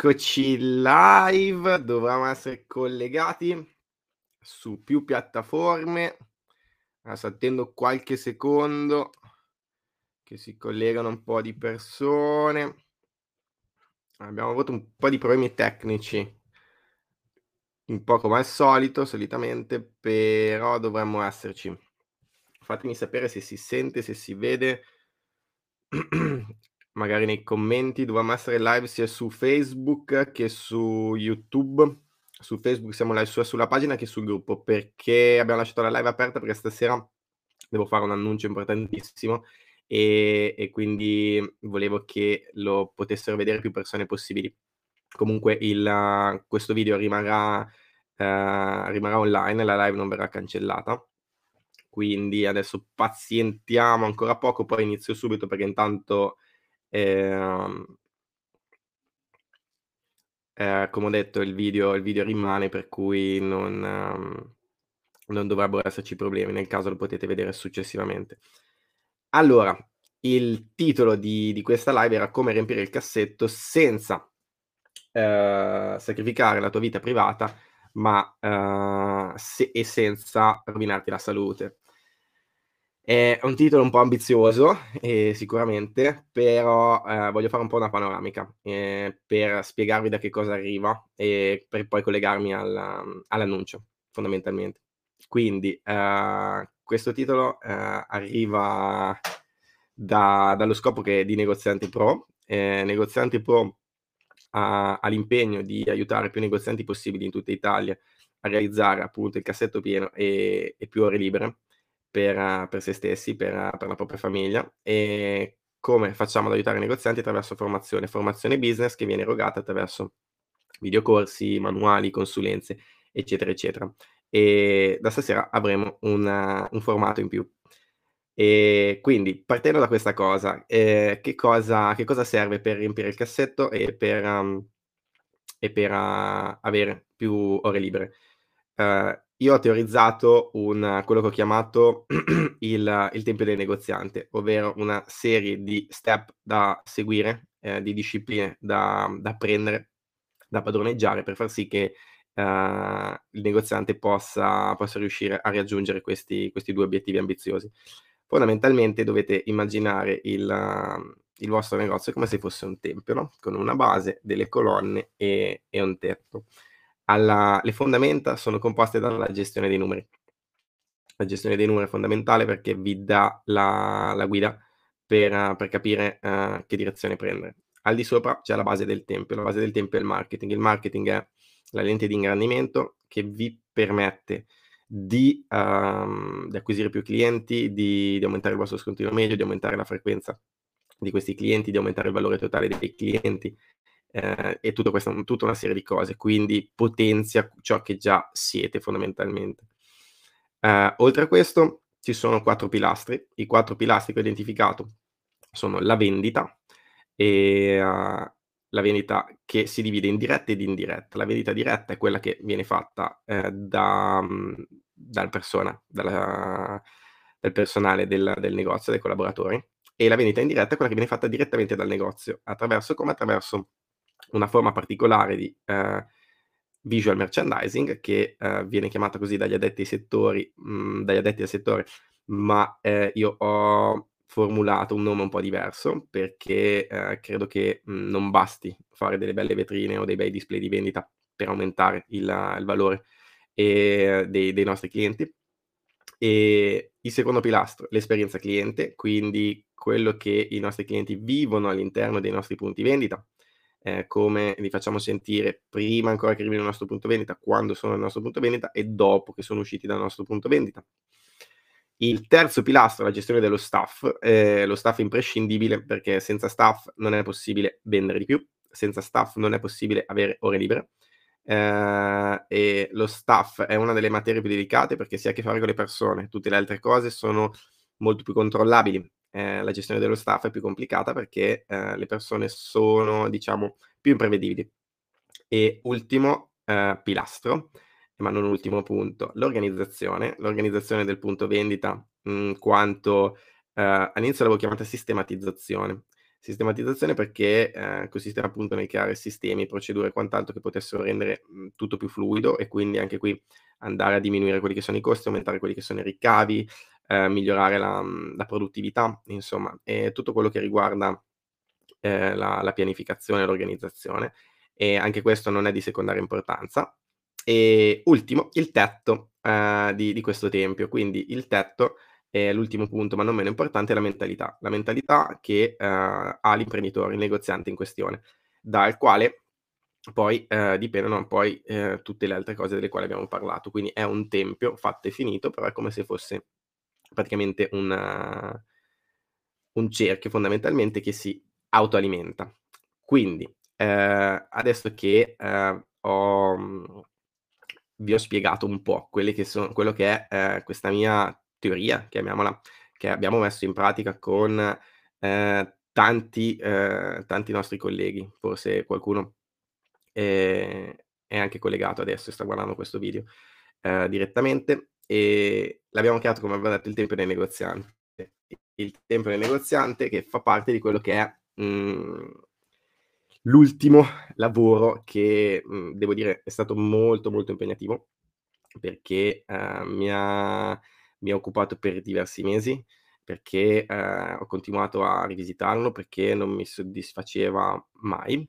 Eccoci live, dovevamo essere collegati su più piattaforme. Adesso attendo qualche secondo che si collegano un po' di persone. Abbiamo avuto un po' di problemi tecnici, un po' come al solito, solitamente, però dovremmo esserci. Fatemi sapere se si sente, se si vede. magari nei commenti, dovevamo essere live sia su Facebook che su YouTube. Su Facebook siamo live sia sulla pagina che sul gruppo, perché abbiamo lasciato la live aperta perché stasera devo fare un annuncio importantissimo e, e quindi volevo che lo potessero vedere più persone possibili. Comunque il, questo video rimarrà, uh, rimarrà online, la live non verrà cancellata. Quindi adesso pazientiamo ancora poco, poi inizio subito perché intanto Ehm ehm, come ho detto il video il video rimane per cui non mhmm, non dovrebbero esserci problemi, nel caso lo potete vedere successivamente. Allora, il titolo di di questa live era: "Come riempire il cassetto senza, ehm, sacrificare la tua vita privata, ma, ehm, se e senza rovinarti la salute". È un titolo un po' ambizioso, ehm, sicuramente, però, ehm, voglio fare un po' una panoramica, ehm, per spiegarvi da che cosa arriva e per poi collegarmi al mhmm, all'annuncio, fondamentalmente. Quindi, ehm, questo titolo, ehm, arriva da dallo scopo che di Negozianti Pro. Ehm, Negozianti Pro ha ha l'impegno di aiutare più negozianti possibili in tutta Italia a realizzare appunto il cassetto pieno e e più ore libere per per se stessi, per per la propria famiglia. E come facciamo ad aiutare i negozianti? Attraverso formazione, formazione business che viene erogata attraverso videocorsi, manuali, consulenze, eccetera, eccetera. E da stasera avremo un un formato in più. E quindi partendo da questa cosa, ehm, che cosa che cosa serve per riempire il cassetto e per um, e per uh, avere più ore libere? Ehm, io ho teorizzato un quello che ho chiamato il il tempio del negoziante, ovvero una serie di step da seguire, ehm, di discipline da da apprendere, da padroneggiare per far sì che, ehm, il negoziante possa possa riuscire a raggiungere questi questi 2 obiettivi ambiziosi. Fondamentalmente dovete immaginare il il vostro negozio come se fosse un tempio, no, con una base, delle colonne e e un tetto alla le fondamenta sono composte dalla gestione dei numeri. La gestione dei numeri è fondamentale perché vi dà la la guida per per capire, ehm, che direzione prendere. Al di sopra c'è la base del tempio, la base del tempio è il marketing. Il marketing è la lente di ingrandimento che vi permette di, uhm, di acquisire più clienti, di di aumentare il vostro scrutinio medio, di aumentare la frequenza di questi clienti, di aumentare il valore totale dei clienti, ehm, e tutto questo tutta una serie di cose, quindi potenzia ciò che già siete fondamentalmente. Ehm, oltre a questo ci sono 4 pilastri. I 4 pilastri che ho identificato sono la vendita, ehm, la vendita che si divide in diretta ed indiretta. La vendita diretta è quella che viene fatta, ehm, da mhmm, dal persona dalla dal personale del del negozio, dai collaboratori, e la vendita indiretta è quella che viene fatta direttamente dal negozio. Attraverso come? Attraverso una forma particolare di eh, visual merchandising che eh, viene chiamata così dagli addetti settori, mh, mhmm, dagli addetti al settore, ma eh, io ho formulato un nome un po' diverso perché eh, credo che mh, mhmm, non basti fare delle belle vetrine o dei bei display di vendita per aumentare il, il valore e, dei, dei nostri clienti. E il secondo pilastro, l'esperienza cliente, quindi quello che i nostri clienti vivono all'interno dei nostri punti vendita, eh, come li facciamo sentire prima ancora che arrivino al nostro punto vendita, quando sono al nostro punto vendita e dopo che sono usciti dal nostro punto vendita. Il terzo pilastro è la gestione dello staff. Eh, lo staff è imprescindibile perché senza staff non è possibile vendere di più, senza staff non è possibile avere ore libere. Eh, e lo staff è una delle materie più delicate perché si ha a che fare con le persone, tutte le altre cose sono molto più controllabili eh, la gestione dello staff è più complicata perché eh, le persone sono, diciamo, più imprevedibili. E ultimo eh, pilastro, ma non ultimo punto, l'organizzazione, l'organizzazione del punto vendita, in quanto eh, all'inizio l'avevo chiamata sistematizzazione. Sistematizzazione perché eh, consisteva appunto nel creare sistemi, procedure e quant'altro che potessero rendere mh, tutto più fluido e quindi anche qui andare a diminuire quelli che sono i costi, aumentare quelli che sono i ricavi, eh, migliorare la, la, produttività, insomma, e tutto quello che riguarda eh, la, la pianificazione e l'organizzazione. E anche questo non è di secondaria importanza. E ultimo, il tetto eh, di, di questo tempio. Quindi il tetto e l'ultimo punto, ma non meno importante, è la mentalità. La mentalità che eh, ha l'imprenditore, il negoziante in questione, dal quale poi eh, dipendono poi eh, tutte le altre cose delle quali abbiamo parlato. Quindi è un tempio fatto e finito, però è come se fosse praticamente una, un cerchio fondamentalmente che si autoalimenta. Quindi eh, adesso che eh, ho, vi ho spiegato un po' che sono, quello che è eh, questa mia teoria, chiamiamola, che abbiamo messo in pratica con eh, tanti, eh, tanti nostri colleghi. Forse qualcuno è, è anche collegato adesso e sta guardando questo video eh, direttamente. E l'abbiamo chiamato, come avevo detto, il tempio del negoziante. Il tempio del negoziante che fa parte di quello che è mh, mhmm, l'ultimo lavoro che mh, mhmm, devo dire è stato molto molto impegnativo perché uh, mi ha mi ha occupato per diversi mesi, perché eh, ho continuato a rivisitarlo, perché non mi soddisfaceva mai.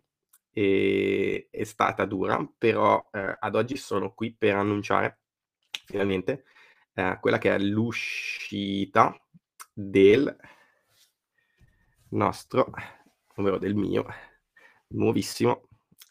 E, è stata dura, però eh, ad oggi sono qui per annunciare finalmente eh, quella che è l'uscita del nostro, ovvero del mio nuovissimo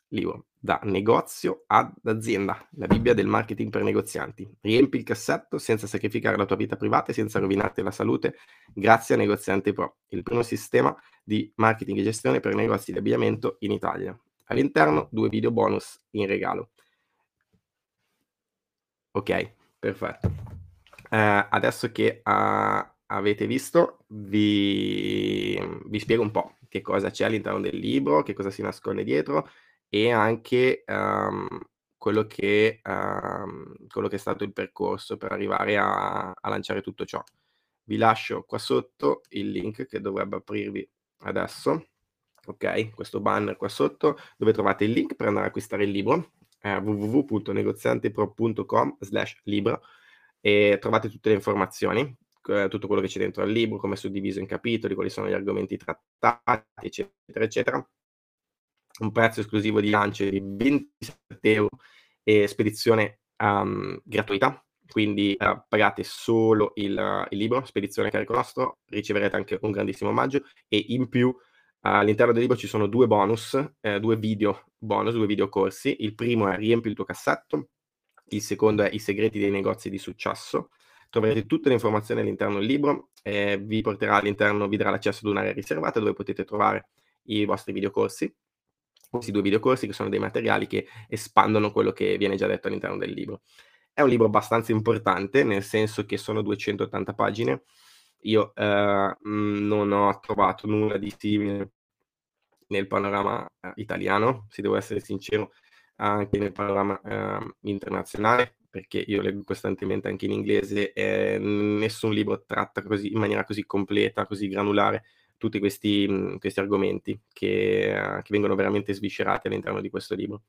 libro da negozio ad azienda, la Bibbia del marketing per negozianti. Riempi il cassetto senza sacrificare la tua vita privata e senza rovinarti la salute grazie a Negoziante Pro, il primo sistema di marketing e gestione per negozi di abbigliamento in Italia. All'interno due video bonus in regalo. Ok, perfetto. Eh, adesso che uh, avete visto, vi, vi spiego un po' che cosa c'è all'interno del libro, che cosa si nasconde dietro e anche, uhm, quello che uhm, quello che è stato il percorso per arrivare a a lanciare tutto ciò. Vi lascio qua sotto il link che dovrebbe aprirvi adesso, okay, questo banner qua sotto, dove trovate il link per andare a acquistare il libro, ehm, www.negoziantepro.com/libro e trovate tutte le informazioni, tutto quello che c'è dentro al libro, come è suddiviso in capitoli, quali sono gli argomenti trattati, eccetera, eccetera. Un prezzo esclusivo di lancio di 27 euro e spedizione um, gratuita, quindi uh, pagate solo il, uh, il, libro, spedizione carico nostro, riceverete anche un grandissimo omaggio e in più all'interno del libro ci sono due bonus, eh, due video bonus, due video corsi. Il primo è Riempi il tuo cassetto, il secondo è I segreti dei negozi di successo. Troverete tutte le informazioni all'interno del libro, eh, vi porterà all'interno, vi darà l'accesso ad un'area riservata dove potete trovare i vostri videocorsi questi due videocorsi che sono dei materiali che espandono quello che viene già detto all'interno del libro. È un libro abbastanza importante, nel senso che sono 280 pagine. Io eh, non ho trovato nulla di simile nel panorama eh, italiano, se devo essere sincero, anche nel panorama eh, internazionale, perché io leggo costantemente anche in inglese e nessun libro tratta così, in maniera così completa, così granulare tutti questi, mhmm, questi argomenti che, uh, che, vengono veramente sviscerati all'interno di questo libro.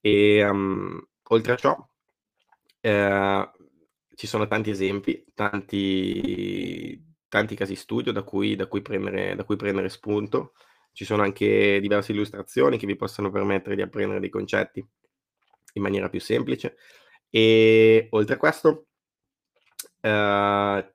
E um, oltre a ciò, eh, ci sono tanti esempi, tanti, tanti casi studio da cui, da, cui prendere, da cui prendere spunto. Ci sono anche diverse illustrazioni che vi possono permettere di apprendere dei concetti in maniera più semplice. E oltre a questo, eh,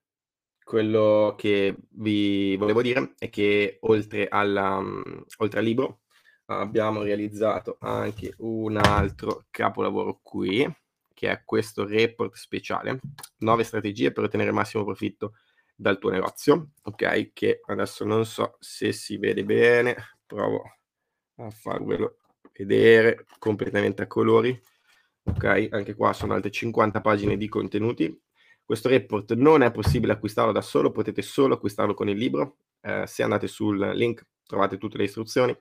quello che vi volevo dire è che oltre, alla, um, oltre al libro abbiamo realizzato anche un altro capolavoro qui, che è questo report speciale, 9 strategie per ottenere massimo profitto dal tuo negozio, ok? Che adesso non so se si vede bene, provo a farvelo vedere completamente a colori, ok? Anche qua sono altre 50 pagine di contenuti questo report non è possibile acquistarlo da solo, potete solo acquistarlo con il libro. Eh, se andate sul link trovate tutte le istruzioni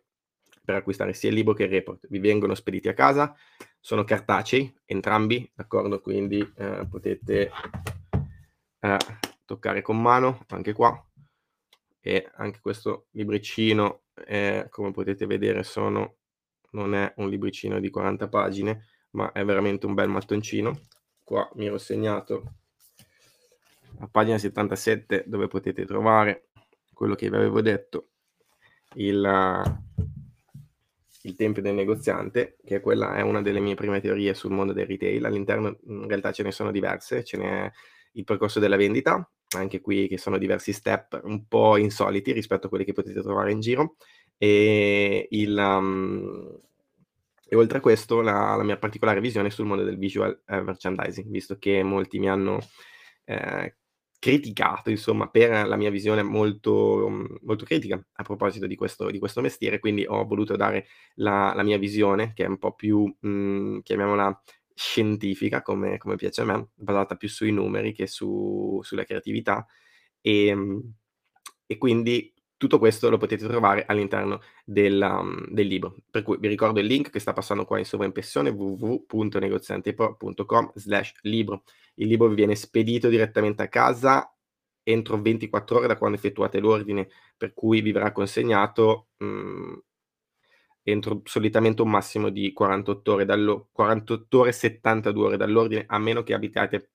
per acquistare sia il libro che il report. Vi vengono spediti a casa, sono cartacei entrambi, d'accordo? Quindi eh, potete eh, toccare con mano anche qua e anche questo libricino ehm, come potete vedere sono non è un libricino di 40 pagine, ma è veramente un bel mattoncino. Qua mi ero segnato a pagina 77 dove potete trovare quello che vi avevo detto, il il tempio del negoziante, che quella è una delle mie prime teorie sul mondo del retail. All'interno in realtà ce ne sono diverse, ce n'è il percorso della vendita, anche qui che sono diversi step un po' insoliti rispetto a quelli che potete trovare in giro, e, il, um, e oltre a questo la, la, mia particolare visione sul mondo del visual uh, merchandising, visto che molti mi hanno eh, criticato, insomma, per la mia visione molto, molto critica a proposito di questo, di questo mestiere, quindi ho voluto dare la, la, mia visione, che è un po' più, mh, chiamiamola scientifica, come, come, piace a me, basata più sui numeri che su, sulla creatività. E, e quindi tutto questo lo potete trovare all'interno del, um, del, libro. Per cui vi ricordo il link che sta passando qua in sovraimpressione www.negoziantepro.com slash libro. Il libro vi viene spedito direttamente a casa entro 24 ore da quando effettuate l'ordine, per cui vi verrà consegnato mh, mm, entro solitamente un massimo di 48 ore, dallo, 48 ore 72 ore dall'ordine, a meno che abitate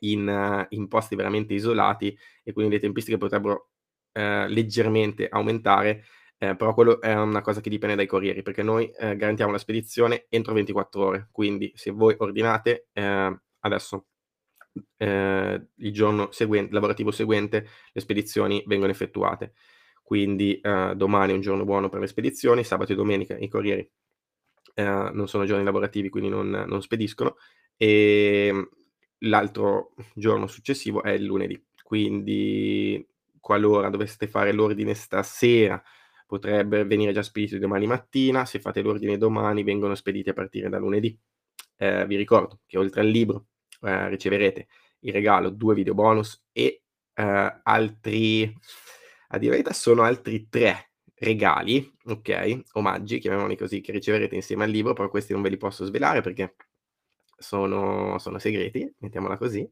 in, uh, in posti veramente isolati e quindi le tempistiche potrebbero eh, leggermente aumentare, eh, però quello è una cosa che dipende dai corrieri, perché noi eh, garantiamo la spedizione entro 24 ore, quindi se voi ordinate eh, adesso eh, il giorno seguente, lavorativo seguente, le spedizioni vengono effettuate. Quindi eh, domani è un giorno buono per le spedizioni, sabato e domenica i corrieri non sono giorni lavorativi, quindi non, non spediscono, e l'altro giorno successivo è il lunedì. Quindi qualora doveste fare l'ordine stasera, potrebbe venire già spedito domani mattina, se fate l'ordine domani vengono spediti a partire da lunedì. Eh, vi ricordo che oltre al libro eh, riceverete il regalo, due video bonus e eh, altri, a dire verità, sono altri tre regali, ok, omaggi, chiamiamoli così, che riceverete insieme al libro, però questi non ve li posso svelare perché sono, sono segreti, mettiamola così.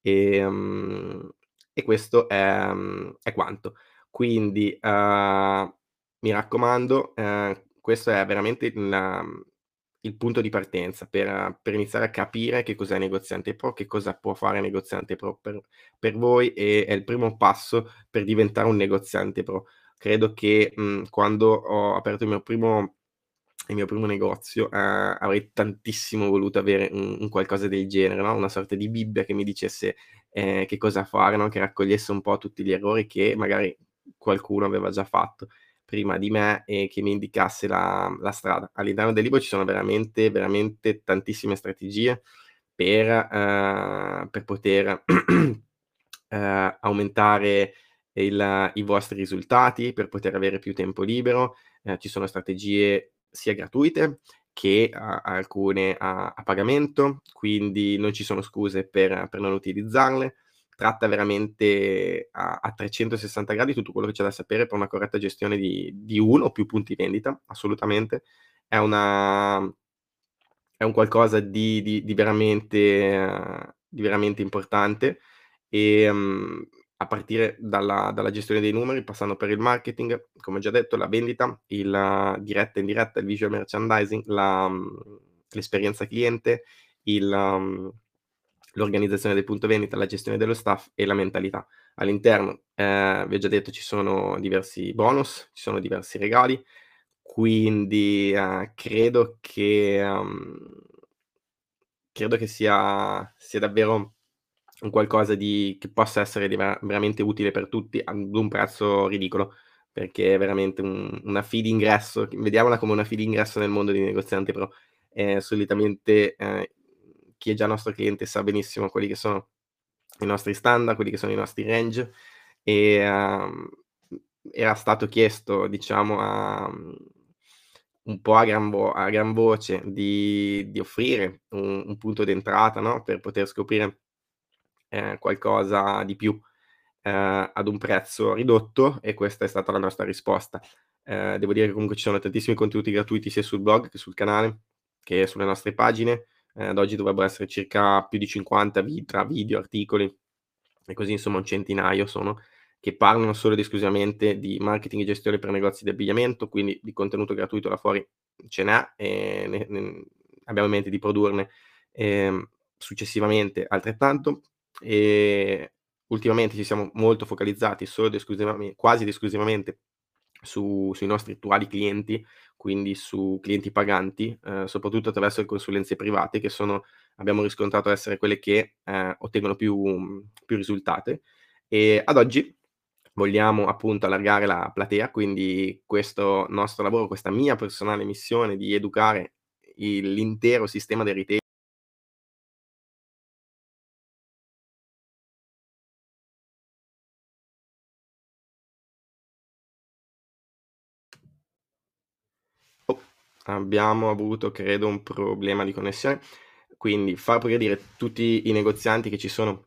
E, um, e questo è, mhmm, è quanto. Quindi, uhm, mi raccomando, ehm, questo è veramente il mhmm, il punto di partenza per per iniziare a capire che cos'è Negoziante Pro, che cosa può fare Negoziante Pro per per voi e è il primo passo per diventare un negoziante pro. Credo che, mhmm, quando ho aperto il mio primo il mio primo negozio, ehm, avrei tantissimo voluto avere un un qualcosa del genere, no, una sorta di Bibbia che mi dicesse eh, che cosa fare, no? che raccogliesse un po' tutti gli errori che magari qualcuno aveva già fatto prima di me e che mi indicasse la, la strada. All'interno del libro ci sono veramente, veramente tantissime strategie per, eh, per poter eh, aumentare il, i vostri risultati, per poter avere più tempo libero. Eh, ci sono strategie sia gratuite che ha alcune a, a, pagamento, quindi non ci sono scuse per, per non utilizzarle. Tratta veramente a, a, 360 gradi tutto quello che c'è da sapere per una corretta gestione di, di uno o più punti vendita, assolutamente. È, una, è un qualcosa di, di, di veramente, uh, veramente importante e um, a partire dalla, dalla, gestione dei numeri, passando per il marketing, come già detto, la vendita, il diretta e indiretta, il visual merchandising, la, l'esperienza cliente, il, um, l'organizzazione del punto vendita, la gestione dello staff e la mentalità. All'interno, eh, vi ho già detto, ci sono diversi bonus, ci sono diversi regali, quindi eh, credo che, um, credo che sia, sia davvero un qualcosa di, che possa essere di ver- veramente utile per tutti ad un prezzo ridicolo, perché è veramente un, una fee d'ingresso, vediamola come una fee d'ingresso nel mondo dei negozianti, però eh, solitamente eh, chi è già nostro cliente sa benissimo quelli che sono i nostri standard, quelli che sono i nostri range e um, era stato chiesto, diciamo, a, un po' a gran, vo- a gran voce di, di offrire un, un punto d'entrata no? per poter scoprire eh, qualcosa di più eh, ad un prezzo ridotto e questa è stata la nostra risposta. Eh, devo dire che comunque ci sono tantissimi contenuti gratuiti sia sul blog che sul canale che sulle nostre pagine. Eh, ad oggi dovrebbero essere circa più di 50 vi- tra video, articoli e così insomma un centinaio sono che parlano solo ed esclusivamente di marketing e gestione per negozi di abbigliamento, quindi di contenuto gratuito là fuori ce n'è e ne, ne, abbiamo in mente di produrne eh, successivamente altrettanto e ultimamente ci siamo molto focalizzati solo ed esclusivamente, quasi ed esclusivamente su, sui nostri attuali clienti, quindi su clienti paganti, eh, soprattutto attraverso le consulenze private che sono, abbiamo riscontrato essere quelle che eh, ottengono più, più risultati. E ad oggi vogliamo appunto allargare la platea, quindi questo nostro lavoro, questa mia personale missione di educare l'intero sistema del retail abbiamo avuto credo un problema di connessione, quindi far progredire tutti i negozianti che ci sono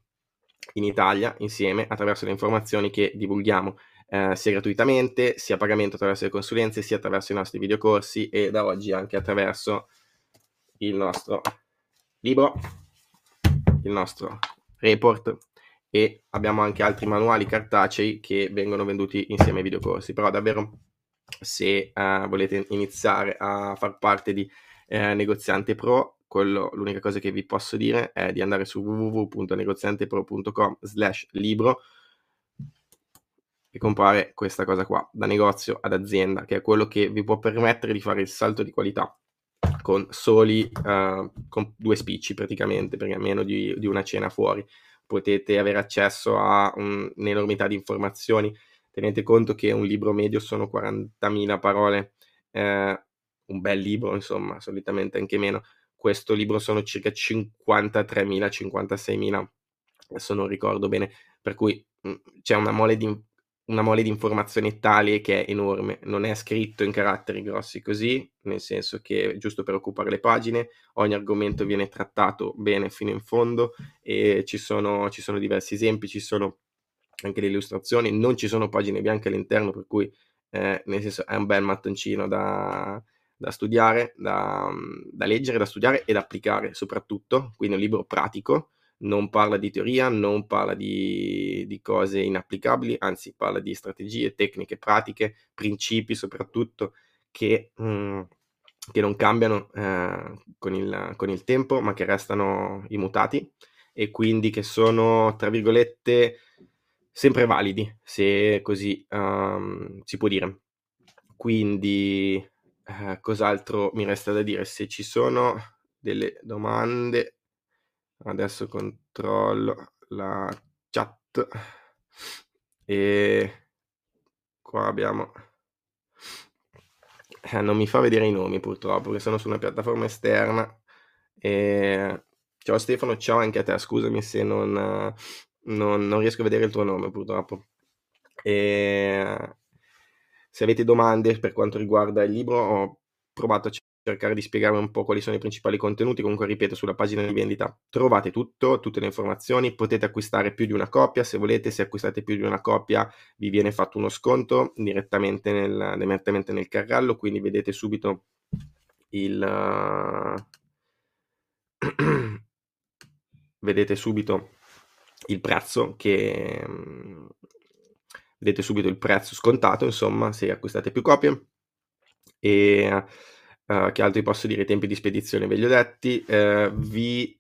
in Italia insieme attraverso le informazioni che divulghiamo eh, sia gratuitamente, sia a pagamento attraverso le consulenze, sia attraverso i nostri videocorsi e da oggi anche attraverso il nostro libro, il nostro report e abbiamo anche altri manuali cartacei che vengono venduti insieme ai videocorsi. Però davvero se uh, volete iniziare a far parte di uh, Negoziante Pro, quello, l'unica cosa che vi posso dire è di andare su www.negoziantepro.com slash libro e comprare questa cosa qua, da negozio ad azienda, che è quello che vi può permettere di fare il salto di qualità con soli uh, con due spicci praticamente, perché a meno di, di una cena fuori. Potete avere accesso a un, un'enormità di informazioni tenete conto che un libro medio sono 40.000 parole, eh, un bel libro, insomma, solitamente anche meno. Questo libro sono circa 53.000, 56.000, adesso non ricordo bene, per cui mh, mm, c'è una mole, di, una mole di informazioni tale che è enorme. Non è scritto in caratteri grossi così, nel senso che giusto per occupare le pagine, ogni argomento viene trattato bene fino in fondo e ci sono, ci sono diversi esempi, ci sono anche le illustrazioni, non ci sono pagine bianche all'interno, per cui eh, nel senso è un bel mattoncino da, da studiare, da, da, leggere, da studiare e da applicare soprattutto, quindi un libro pratico, non parla di teoria, non parla di, di cose inapplicabili, anzi parla di strategie, tecniche, pratiche, principi soprattutto che, mh, mm, che non cambiano eh, con, il, con il tempo, ma che restano immutati e quindi che sono, tra virgolette, sempre validi, se così um, si può dire. Quindi, eh, cos'altro mi resta da dire? Se ci sono delle domande, adesso controllo la chat e qua abbiamo... Eh, non mi fa vedere i nomi purtroppo, perché sono su una piattaforma esterna. E... Ciao Stefano, ciao anche a te, scusami se non, non, non riesco a vedere il tuo nome purtroppo. E se avete domande per quanto riguarda il libro, ho provato a cercare di spiegare un po' quali sono i principali contenuti. Comunque, ripeto, sulla pagina di vendita trovate tutto, tutte le informazioni. Potete acquistare più di una coppia se volete. Se acquistate più di una coppia, vi viene fatto uno sconto direttamente nel, direttamente nel carrello. Quindi vedete subito il. vedete subito il prezzo che mhmm, vedete subito il prezzo scontato, insomma, se acquistate più copie. E uh, che altro vi posso dire? I tempi di spedizione ve li ho detti. Uh, vi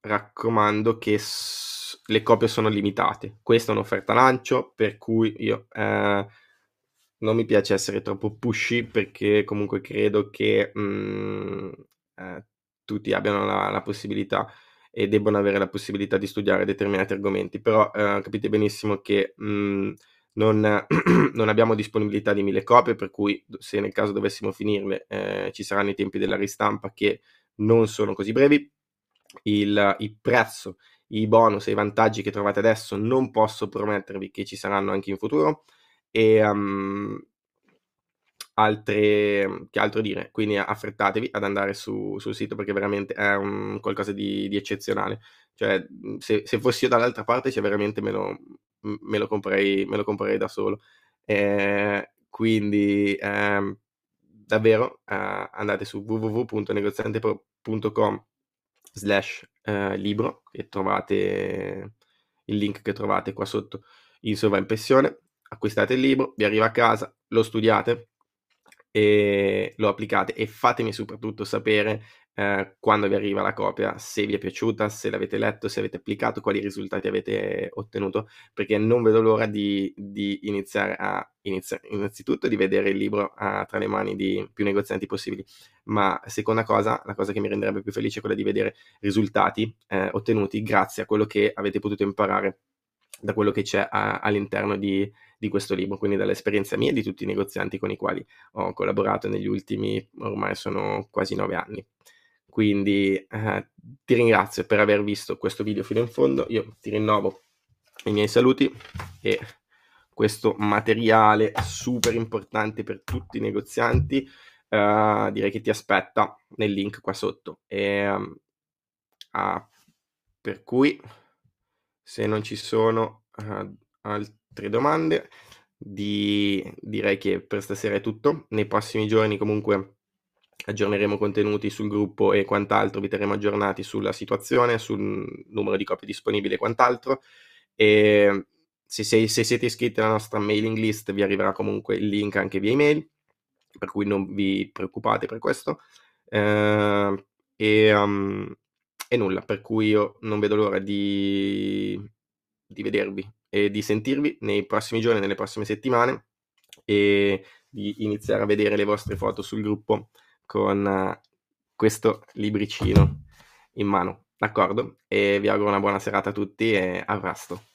raccomando che s- le copie sono limitate. Questa è un'offerta lancio, per cui io uh, non mi piace essere troppo pushy perché comunque credo che mh, mhmm, tutti abbiano la, la possibilità e debbono avere la possibilità di studiare determinati argomenti, però eh, capite benissimo che mh, mhmm, non, non, abbiamo disponibilità di mille copie, per cui se nel caso dovessimo finirle eh, ci saranno i tempi della ristampa che non sono così brevi. Il, il prezzo, i bonus e i vantaggi che trovate adesso non posso promettervi che ci saranno anche in futuro e um, altre, che altro dire, quindi affrettatevi ad andare su, sul sito perché veramente è un, qualcosa di, di eccezionale. Cioè, se, se, fossi io dall'altra parte, cioè veramente me lo, me lo, comprerei, me lo comprerei da solo. Eh, quindi, eh, davvero, eh, andate su www.negoziantepro.com slash eh, libro e trovate il link che trovate qua sotto in sovraimpressione, acquistate il libro, vi arriva a casa, lo studiate e lo applicate. E fatemi soprattutto sapere eh, quando vi arriva la copia, se vi è piaciuta, se l'avete letto, se avete applicato, quali risultati avete ottenuto, perché non vedo l'ora di, di iniziare a iniziare innanzitutto di vedere il libro uh, tra le mani di più negozianti possibili, ma seconda cosa, la cosa che mi renderebbe più felice è quella di vedere risultati eh, ottenuti grazie a quello che avete potuto imparare da quello che c'è a, all'interno di, di, questo libro, quindi dall'esperienza mia e di tutti i negozianti con i quali ho collaborato negli ultimi, ormai sono quasi nove anni. Quindi eh, ti ringrazio per aver visto questo video fino in fondo, io ti rinnovo i miei saluti e questo materiale super importante per tutti i negozianti uh, direi che ti aspetta nel link qua sotto e, um, ah, per cui se non ci sono uh, altre domande. Di, direi che per stasera è tutto. Nei prossimi giorni comunque aggiorneremo contenuti sul gruppo e quant'altro, vi terremo aggiornati sulla situazione, sul numero di copie disponibili e quant'altro. E se, se, se siete iscritti alla nostra mailing list vi arriverà comunque il link anche via email, per cui non vi preoccupate per questo. Eh, e, um, e, nulla, per cui io non vedo l'ora di, di vedervi e di sentirvi nei prossimi giorni, nelle prossime settimane e di iniziare a vedere le vostre foto sul gruppo con uh, questo libricino in mano. D'accordo? E vi auguro una buona serata a tutti e a presto.